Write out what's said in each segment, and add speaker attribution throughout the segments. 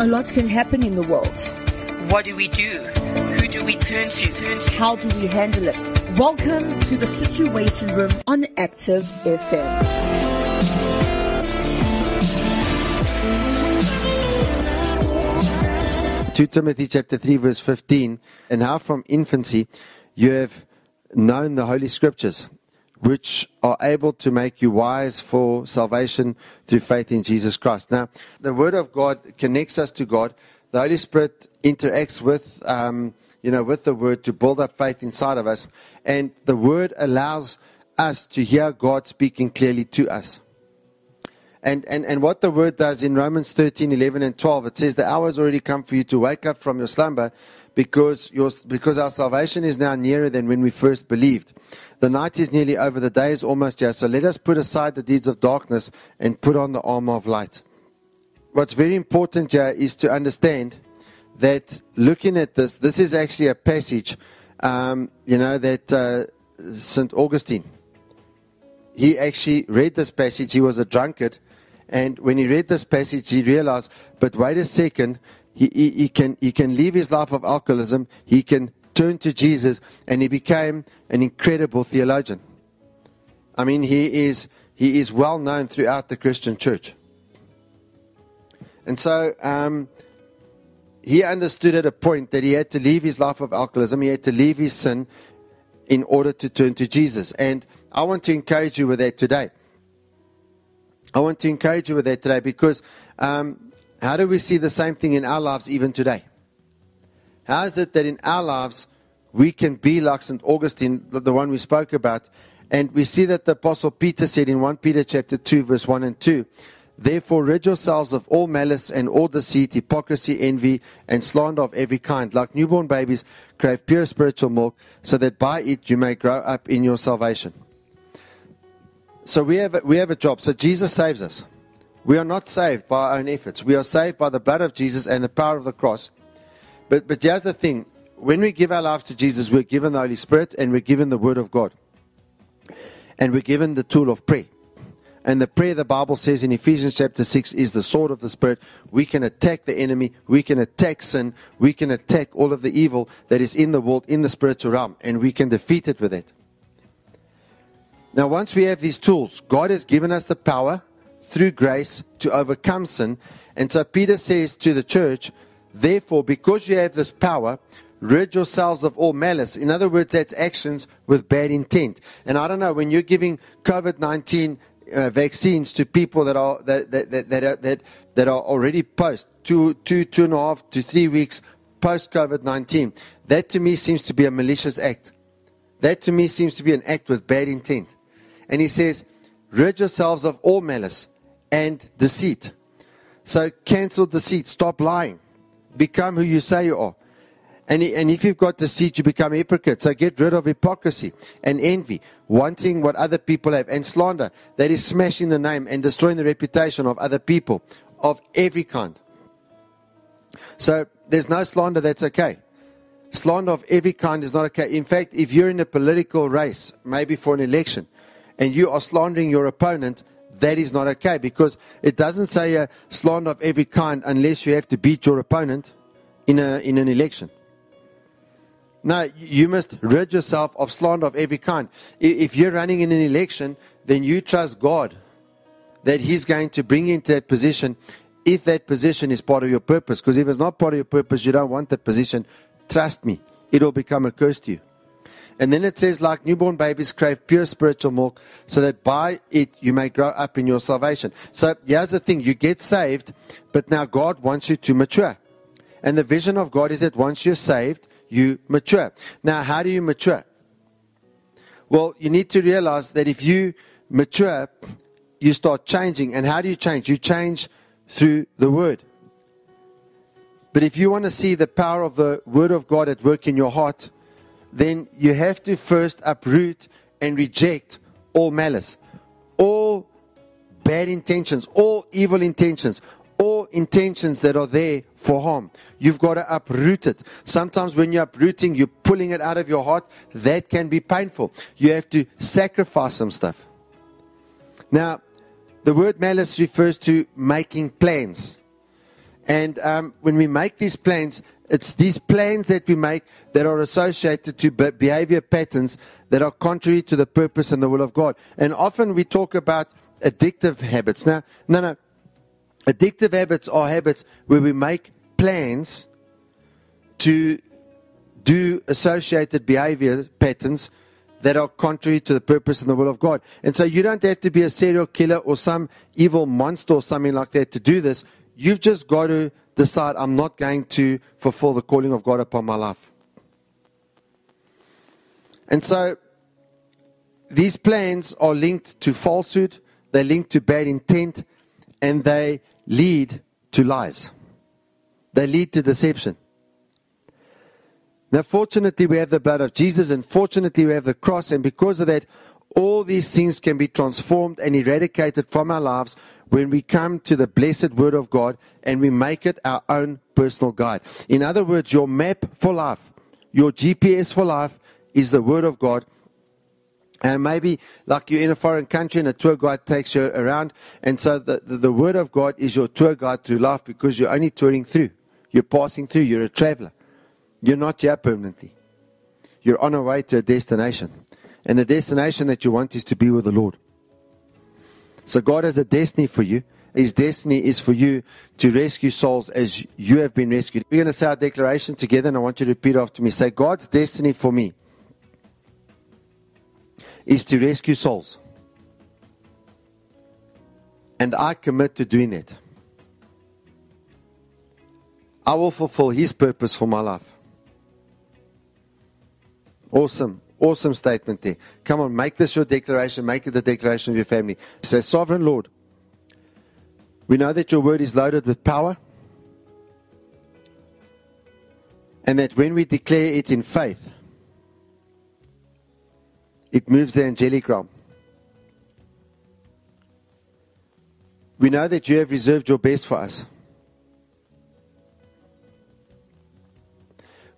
Speaker 1: A lot can happen in the world.
Speaker 2: What do we do? Who do we turn to? Turn to?
Speaker 1: How do we handle it? Welcome to the Situation Room on Active FM.
Speaker 3: 2 Timothy chapter 3 verse 15, and how from infancy you have known the holy scriptures, which are able to make you wise for salvation through faith in Jesus Christ. Now, the word of God connects us to God. The Holy Spirit interacts with, um, you know, with the word to build up faith inside of us, and the word allows us to hear God speaking clearly to us. And, and, and what the word does in Romans 13, 11, and 12, it says, The hour has already come for you to wake up from your slumber because, your, because our salvation is now nearer than when we first believed. The night is nearly over, the day is almost here. So let us put aside the deeds of darkness and put on the armor of light. What's very important here is to understand that looking at this, this is actually a passage, um, you know, that uh, St. Augustine, he actually read this passage. He was a drunkard. And when he read this passage, he realized, but wait a second, he, he, he, can, he can leave his life of alcoholism, he can turn to Jesus, and he became an incredible theologian. I mean, he is, he is well known throughout the Christian church. And so um, he understood at a point that he had to leave his life of alcoholism, he had to leave his sin in order to turn to Jesus. And I want to encourage you with that today. I want to encourage you with that today because um, how do we see the same thing in our lives even today? How is it that in our lives we can be like St. Augustine, the, one we spoke about, and we see that the Apostle Peter said in 1 Peter chapter 2, verse 1 and 2, Therefore rid yourselves of all malice and all deceit, hypocrisy, envy, and slander of every kind. Like newborn babies, crave pure spiritual milk, so that by it you may grow up in your salvation. So we have, a, we have a job. So Jesus saves us. We are not saved by our own efforts. We are saved by the blood of Jesus and the power of the cross. But, but here's the thing. When we give our lives to Jesus, we're given the Holy Spirit and we're given the Word of God. And we're given the tool of prayer. And the prayer the Bible says in Ephesians chapter 6 is the sword of the Spirit. We can attack the enemy. We can attack sin. We can attack all of the evil that is in the world, in the spiritual realm. And we can defeat it with it. Now, once we have these tools, God has given us the power through grace to overcome sin. And so Peter says to the church, therefore, because you have this power, rid yourselves of all malice. In other words, that's actions with bad intent. And I don't know, when you're giving COVID 19 uh, vaccines to people that are, that, that, that, that, are, that, that are already post two, two, two and a half to three weeks post COVID 19, that to me seems to be a malicious act. That to me seems to be an act with bad intent. And he says, rid yourselves of all malice and deceit. So cancel deceit. Stop lying. Become who you say you are. And, and if you've got deceit, you become hypocrite. So get rid of hypocrisy and envy, wanting what other people have, and slander. That is smashing the name and destroying the reputation of other people of every kind. So there's no slander that's okay. Slander of every kind is not okay. In fact, if you're in a political race, maybe for an election, and you are slandering your opponent, that is not okay because it doesn't say a slander of every kind unless you have to beat your opponent in, a, in an election. No, you must rid yourself of slander of every kind. If you're running in an election, then you trust God that He's going to bring you into that position if that position is part of your purpose. Because if it's not part of your purpose, you don't want that position. Trust me, it'll become a curse to you. And then it says, like newborn babies crave pure spiritual milk, so that by it you may grow up in your salvation. So here's the thing you get saved, but now God wants you to mature. And the vision of God is that once you're saved, you mature. Now, how do you mature? Well, you need to realize that if you mature, you start changing. And how do you change? You change through the Word. But if you want to see the power of the Word of God at work in your heart, then you have to first uproot and reject all malice, all bad intentions, all evil intentions, all intentions that are there for harm. You've got to uproot it. Sometimes when you're uprooting, you're pulling it out of your heart. That can be painful. You have to sacrifice some stuff. Now, the word malice refers to making plans. And um, when we make these plans, it's these plans that we make that are associated to behavior patterns that are contrary to the purpose and the will of God. And often we talk about addictive habits. Now, no, no. Addictive habits are habits where we make plans to do associated behavior patterns that are contrary to the purpose and the will of God. And so you don't have to be a serial killer or some evil monster or something like that to do this. You've just got to decide I'm not going to fulfill the calling of God upon my life. And so these plans are linked to falsehood, they're linked to bad intent, and they lead to lies. They lead to deception. Now, fortunately, we have the blood of Jesus, and fortunately, we have the cross, and because of that, all these things can be transformed and eradicated from our lives when we come to the blessed Word of God and we make it our own personal guide. In other words, your map for life, your GPS for life is the Word of God. And maybe like you're in a foreign country and a tour guide takes you around, and so the, the, the Word of God is your tour guide through life because you're only touring through. You're passing through, you're a traveler. You're not here permanently. You're on a way to a destination. And the destination that you want is to be with the Lord. So God has a destiny for you. His destiny is for you to rescue souls as you have been rescued. We're going to say our declaration together, and I want you to repeat after me. Say, God's destiny for me is to rescue souls. And I commit to doing it. I will fulfill His purpose for my life. Awesome. Awesome statement there. Come on, make this your declaration. Make it the declaration of your family. Say, Sovereign Lord, we know that your word is loaded with power. And that when we declare it in faith, it moves the angelic realm. We know that you have reserved your best for us.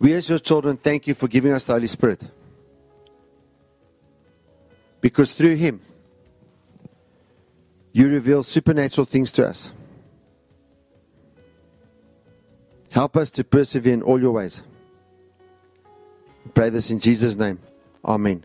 Speaker 3: We, as your children, thank you for giving us the Holy Spirit. Because through Him, you reveal supernatural things to us. Help us to persevere in all your ways. pray this in Jesus' name. Amen.